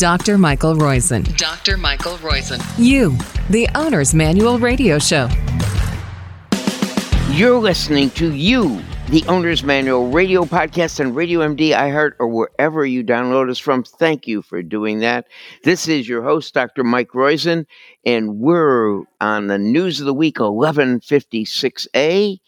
Dr. Michael Roizen. Dr. Michael Roizen. You, the Owner's Manual Radio Show. You're listening to You, the Owner's Manual radio podcast on Radio MD, iHeart, or wherever you download us from. Thank you for doing that. This is your host, Dr. Mike Roizen, and we're on the News of the Week 1156A.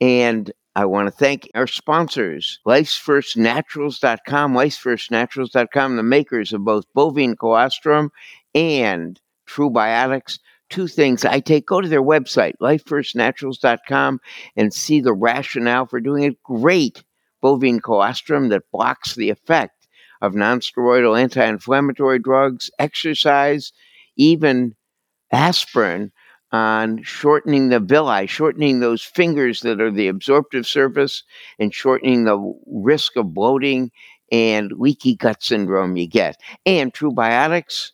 And I want to thank our sponsors, Life'sFirstNaturals.com, Life'sFirstNaturals.com, the makers of both bovine colostrum and True Biotics. Two things I take, go to their website, Life'sFirstNaturals.com, and see the rationale for doing a great bovine colostrum that blocks the effect of nonsteroidal anti inflammatory drugs, exercise, even aspirin on shortening the villi, shortening those fingers that are the absorptive surface, and shortening the risk of bloating and leaky gut syndrome you get. And True Biotics,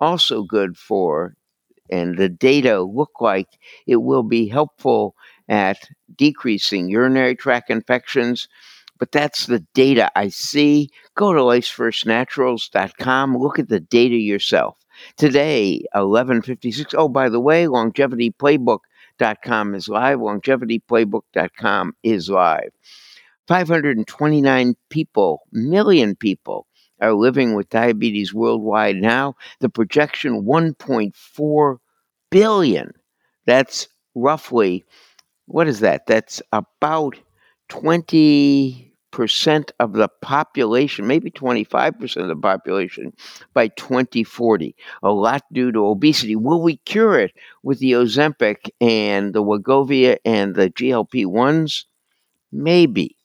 also good for, and the data look like it will be helpful at decreasing urinary tract infections. But that's the data I see. Go to lifesfirstnaturals.com, look at the data yourself. Today, 1156. Oh, by the way, longevityplaybook.com is live. Longevityplaybook.com is live. 529 people, million people, are living with diabetes worldwide now. The projection 1.4 billion. That's roughly, what is that? That's about 20 percent of the population, maybe 25% of the population by 2040. A lot due to obesity. Will we cure it with the Ozempic and the Wegovy and the GLP 1s? Maybe.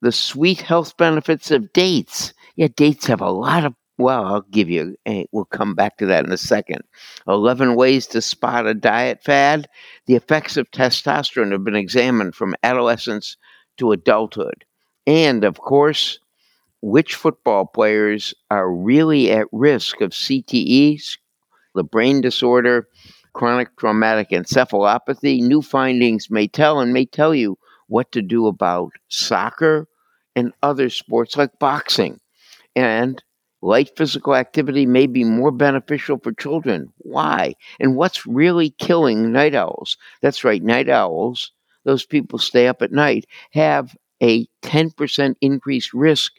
The sweet health benefits of dates. Yeah, dates have a lot of well, I'll give you, we'll come back to that in a second. 11 ways to spot a diet fad. The effects of testosterone have been examined from adolescence to adulthood. And of course, which football players are really at risk of CTE, the brain disorder, chronic traumatic encephalopathy. New findings may tell and may tell you what to do about soccer and other sports like boxing. And light physical activity may be more beneficial for children. Why? And what's really killing night owls? That's right, night owls those people stay up at night have a 10% increased risk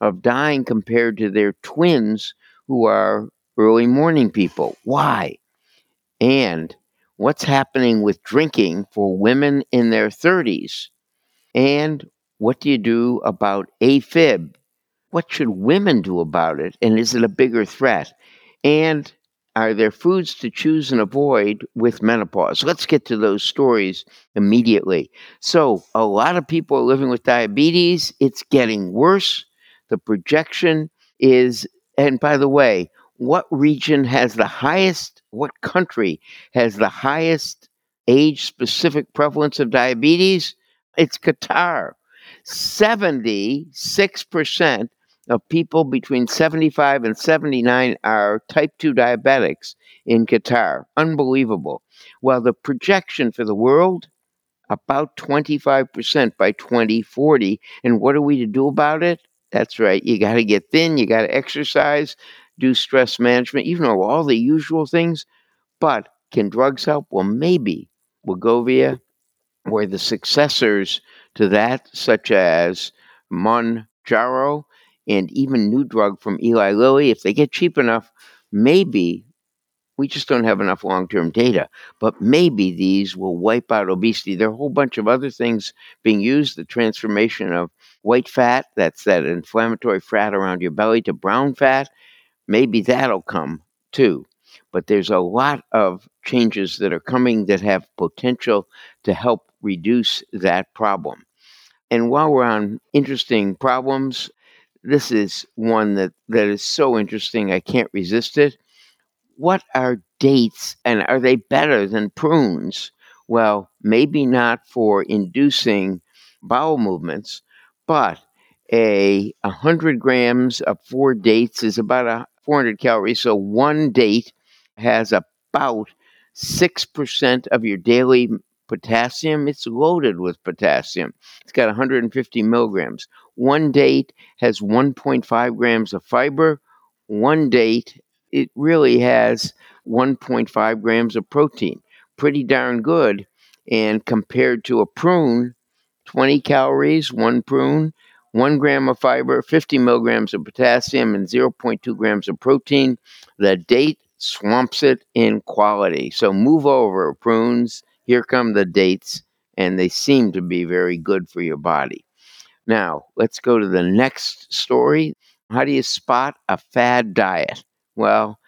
of dying compared to their twins who are early morning people. Why? And what's happening with drinking for women in their 30s? And what do you do about AFib? What should women do about it? And is it a bigger threat? And are there foods to choose and avoid with menopause? Let's get to those stories immediately. So, a lot of people are living with diabetes. It's getting worse. The projection is, and by the way, what region has the highest, what country has the highest age specific prevalence of diabetes? It's Qatar. 76% of people between 75 and 79 are type 2 diabetics in Qatar. Unbelievable. While the projection for the world, about 25% by 2040. And what are we to do about it? That's right. You got to get thin, you got to exercise, do stress management, you know, all the usual things. But can drugs help? Well, maybe. Wegovy, or the successors to that, such as Mounjaro, and even new drug from Eli Lilly, if they get cheap enough, maybe we just don't have enough long term data, but maybe these will wipe out obesity. There are a whole bunch of other things being used the transformation of white fat, that's that inflammatory fat around your belly, to brown fat. Maybe that'll come too. But there's a lot of changes that are coming that have potential to help reduce that problem. And while we're on interesting problems, this is one that, that is so interesting, I can't resist it. What are dates and are they better than prunes? Well, maybe not for inducing bowel movements, but a 100 grams of four dates is about a 400 calories. So one date has about 6% of your daily potassium. It's loaded with potassium. It's got 150 milligrams. One date has 1.5 grams of fiber. one date, it really has 1.5 grams of protein. Pretty darn good. And compared to a prune, 20 calories, one prune, one gram of fiber, 50 milligrams of potassium, and 0.2 grams of protein. The date swamps it in quality. So move over, prunes. Here come the dates, and they seem to be very good for your body. Now, let's go to the next story. How do you spot a fad diet? Well,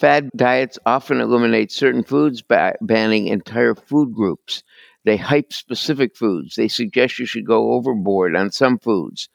fad diets often eliminate certain foods by banning entire food groups. They hype specific foods. They suggest you should go overboard on some foods.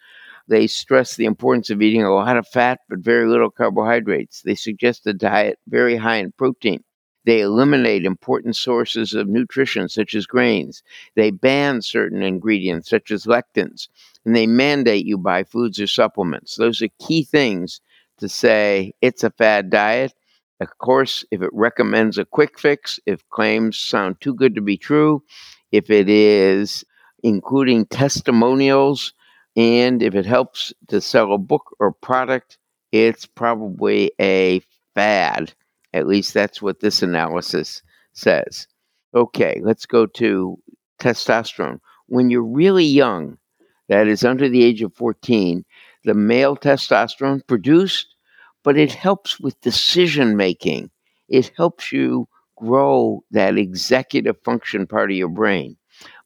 They stress the importance of eating a lot of fat but very little carbohydrates. They suggest a diet very high in protein. They eliminate important sources of nutrition, such as grains. They ban certain ingredients, such as lectins. And they mandate you buy foods or supplements. Those are key things to say it's a fad diet. Of course, if it recommends a quick fix, if claims sound too good to be true, if it is including testimonials, and if it helps to sell a book or product, it's probably a fad. At least that's what this analysis says. Okay, let's go to testosterone. When you're really young, that is under the age of 14, the male testosterone produced, but it helps with decision making. It helps you grow that executive function part of your brain.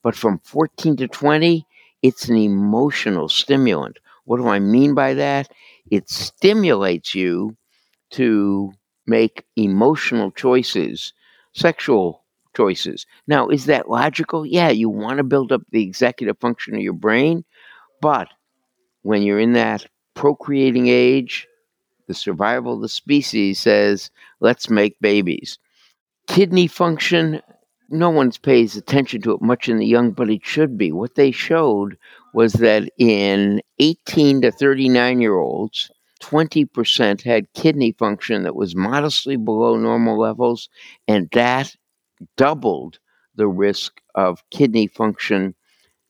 But from 14 to 20, it's an emotional stimulant. What do I mean by that? It stimulates you to make emotional choices, sexual choices. Now, is that logical? Yeah, you want to build up the executive function of your brain, but when you're in that procreating age, the survival of the species says, let's make babies. Kidney function, no one pays attention to it much in the young, but it should be. What they showed was that in 18 to 39 year olds, 20% had kidney function that was modestly below normal levels, and that doubled the risk of kidney function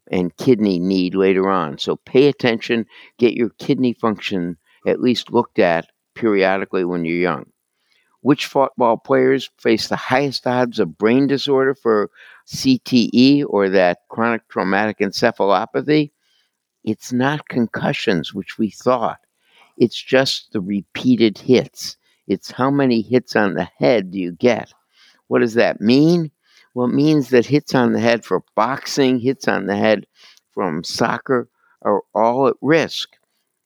and kidney need later on. So pay attention, get your kidney function at least looked at periodically when you're young. Which football players face the highest odds of brain disorder for CTE or that chronic traumatic encephalopathy? It's not concussions, which we thought. It's just the repeated hits. It's how many hits on the head do you get? What does that mean? Well, it means that hits on the head for boxing, hits on the head from soccer are all at risk.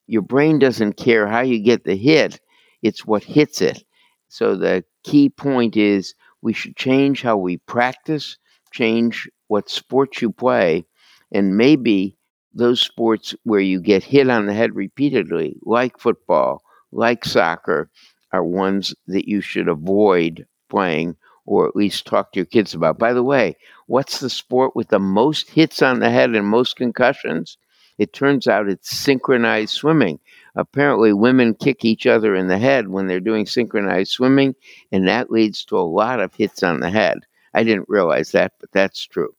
Your brain doesn't care how you get the hit, it's what hits it. So the key point is we should change how we practice, change what sports you play, and maybe those sports where you get hit on the head repeatedly, like football, like soccer, are ones that you should avoid playing or at least talk to your kids about. By the way, what's the sport with the most hits on the head and most concussions? It turns out it's synchronized swimming. Apparently, women kick each other in the head when they're doing synchronized swimming, and that leads to a lot of hits on the head. I didn't realize that, but that's true.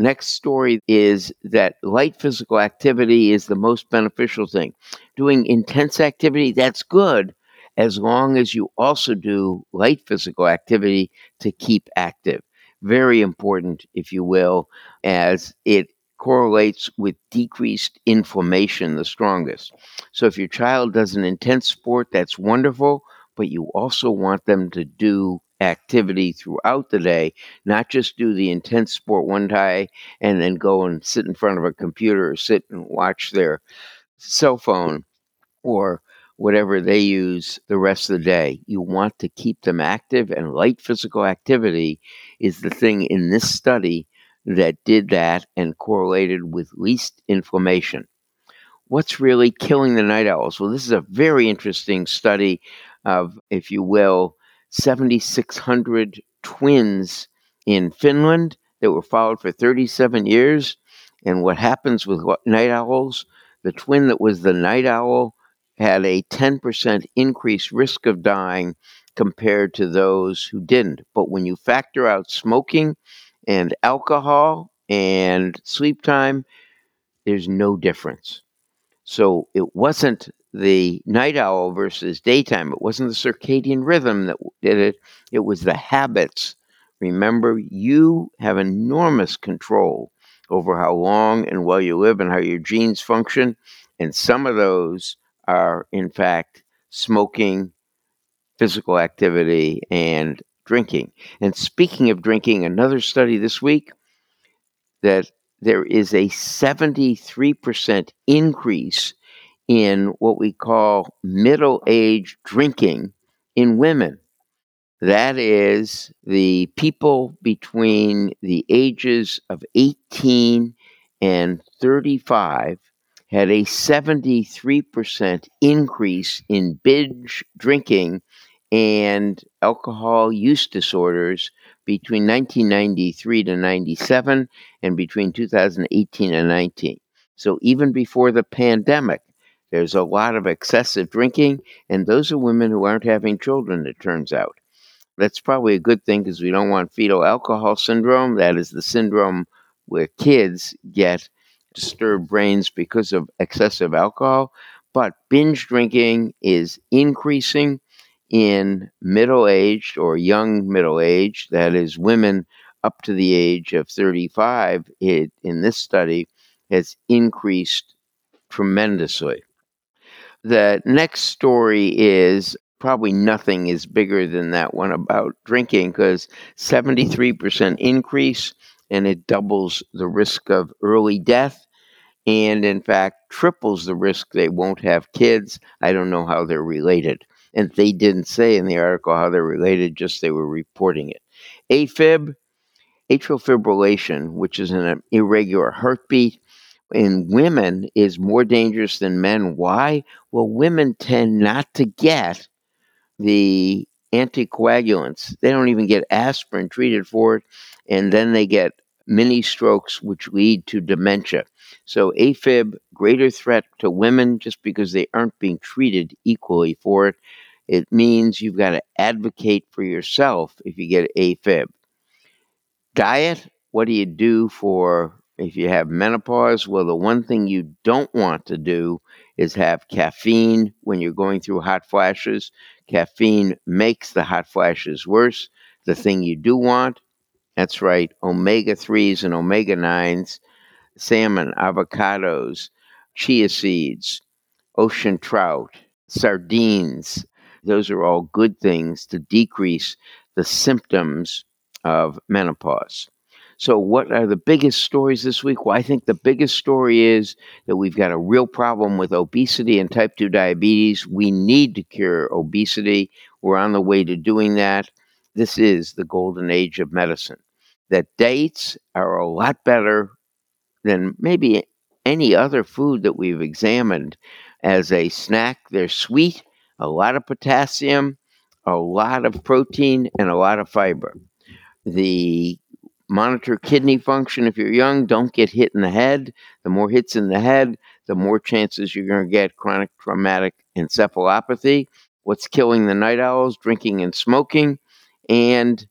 Next story is that light physical activity is the most beneficial thing. Doing intense activity, that's good, as long as you also do light physical activity to keep active. Very important, if you will, as it correlates with decreased inflammation the strongest. So if your child does an intense sport, that's wonderful, but you also want them to do activity throughout the day, not just do the intense sport one day and then go and sit in front of a computer or sit and watch their cell phone or whatever they use the rest of the day. You want to keep them active, and light physical activity is the thing in this study that did that and correlated with least inflammation. What's really killing the night owls? Well, this is a very interesting study of, if you will, 7,600 twins in Finland that were followed for 37 years. And what happens with night owls? The twin that was the night owl had a 10% increased risk of dying compared to those who didn't. But when you factor out smoking and alcohol and sleep time, there's no difference. So it wasn't the night owl versus daytime. It wasn't the circadian rhythm that did it. It was the habits. Remember, you have enormous control over how long and well you live and how your genes function. And some of those are, in fact, smoking, physical activity, and drinking. And speaking of drinking, another study this week that there is a 73% increase in what we call middle age drinking in women. That is the people between the ages of 18 and 35 had a 73% increase in binge drinking and alcohol use disorders between 1993 to 97 and between 2018 and 19. So even before the pandemic, there's a lot of excessive drinking, and those are women who aren't having children, it turns out. That's probably a good thing because we don't want fetal alcohol syndrome. That is the syndrome where kids get disturbed brains because of excessive alcohol. But binge drinking is increasing in middle aged or young middle aged, that is, women up to the age of 35, it, in this study, has increased tremendously. The next story is probably nothing is bigger than that one about drinking because 73% increase and it doubles the risk of early death and in fact triples the risk they won't have kids. I don't know how they're related. And they didn't say in the article how they're related, just they were reporting it. AFib, atrial fibrillation, which is an irregular heartbeat, in women is more dangerous than men. Why? Well, women tend not to get the anticoagulants. They don't even get aspirin treated for it, and then they get mini strokes, which lead to dementia. So, AFib, greater threat to women just because they aren't being treated equally for it. It means you've got to advocate for yourself if you get AFib. Diet, what do you do for if you have menopause? Well, the one thing you don't want to do is have caffeine when you're going through hot flashes. Caffeine makes the hot flashes worse. The thing you do want, that's right, omega 3s and omega 9s, salmon, avocados, chia seeds, ocean trout, sardines. Those are all good things to decrease the symptoms of menopause. So, what are the biggest stories this week? Well, I think the biggest story is that we've got a real problem with obesity and type 2 diabetes. We need to cure obesity. We're on the way to doing that. This is the golden age of medicine. That dates are a lot better than maybe any other food that we've examined as a snack. They're sweet, a lot of potassium, a lot of protein, and a lot of fiber. The monitor kidney function if you're young. Don't get hit in the head. The more hits in the head, the more chances you're going to get chronic traumatic encephalopathy. What's killing the night owls? Drinking and smoking. And,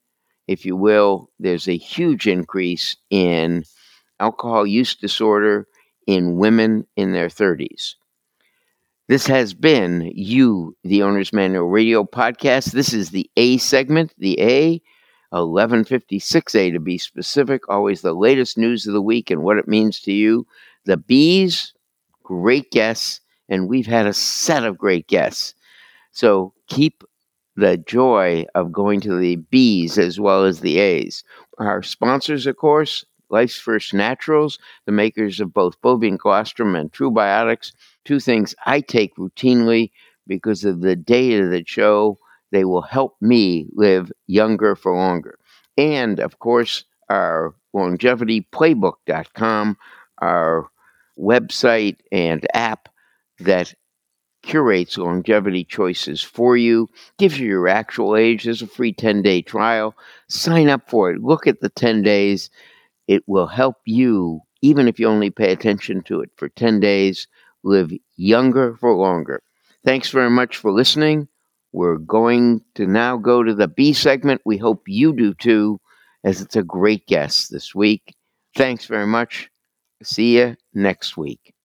if you will, there's a huge increase in alcohol use disorder in women in their 30s. This has been You, the Owner's Manual Radio Podcast. This is the A segment, the A 1156A to be specific, always the latest news of the week and what it means to you. The B's, great guests, and we've had a set of great guests. So keep the joy of going to the B's as well as the A's. Our sponsors, of course, Life's First Naturals, the makers of both bovine colostrum and True Biotics, two things I take routinely because of the data that show they will help me live younger for longer. And of course, our longevityplaybook.com, our website and app that curates longevity choices for you, gives you your actual age. There's a free 10 day trial. Sign up for it. Look at the 10 days. It will help you, even if you only pay attention to it for 10 days, live younger for longer. Thanks very much for listening. We're going to now go to the B segment. We hope you do too, as it's a great guest this week. Thanks very much. See you next week.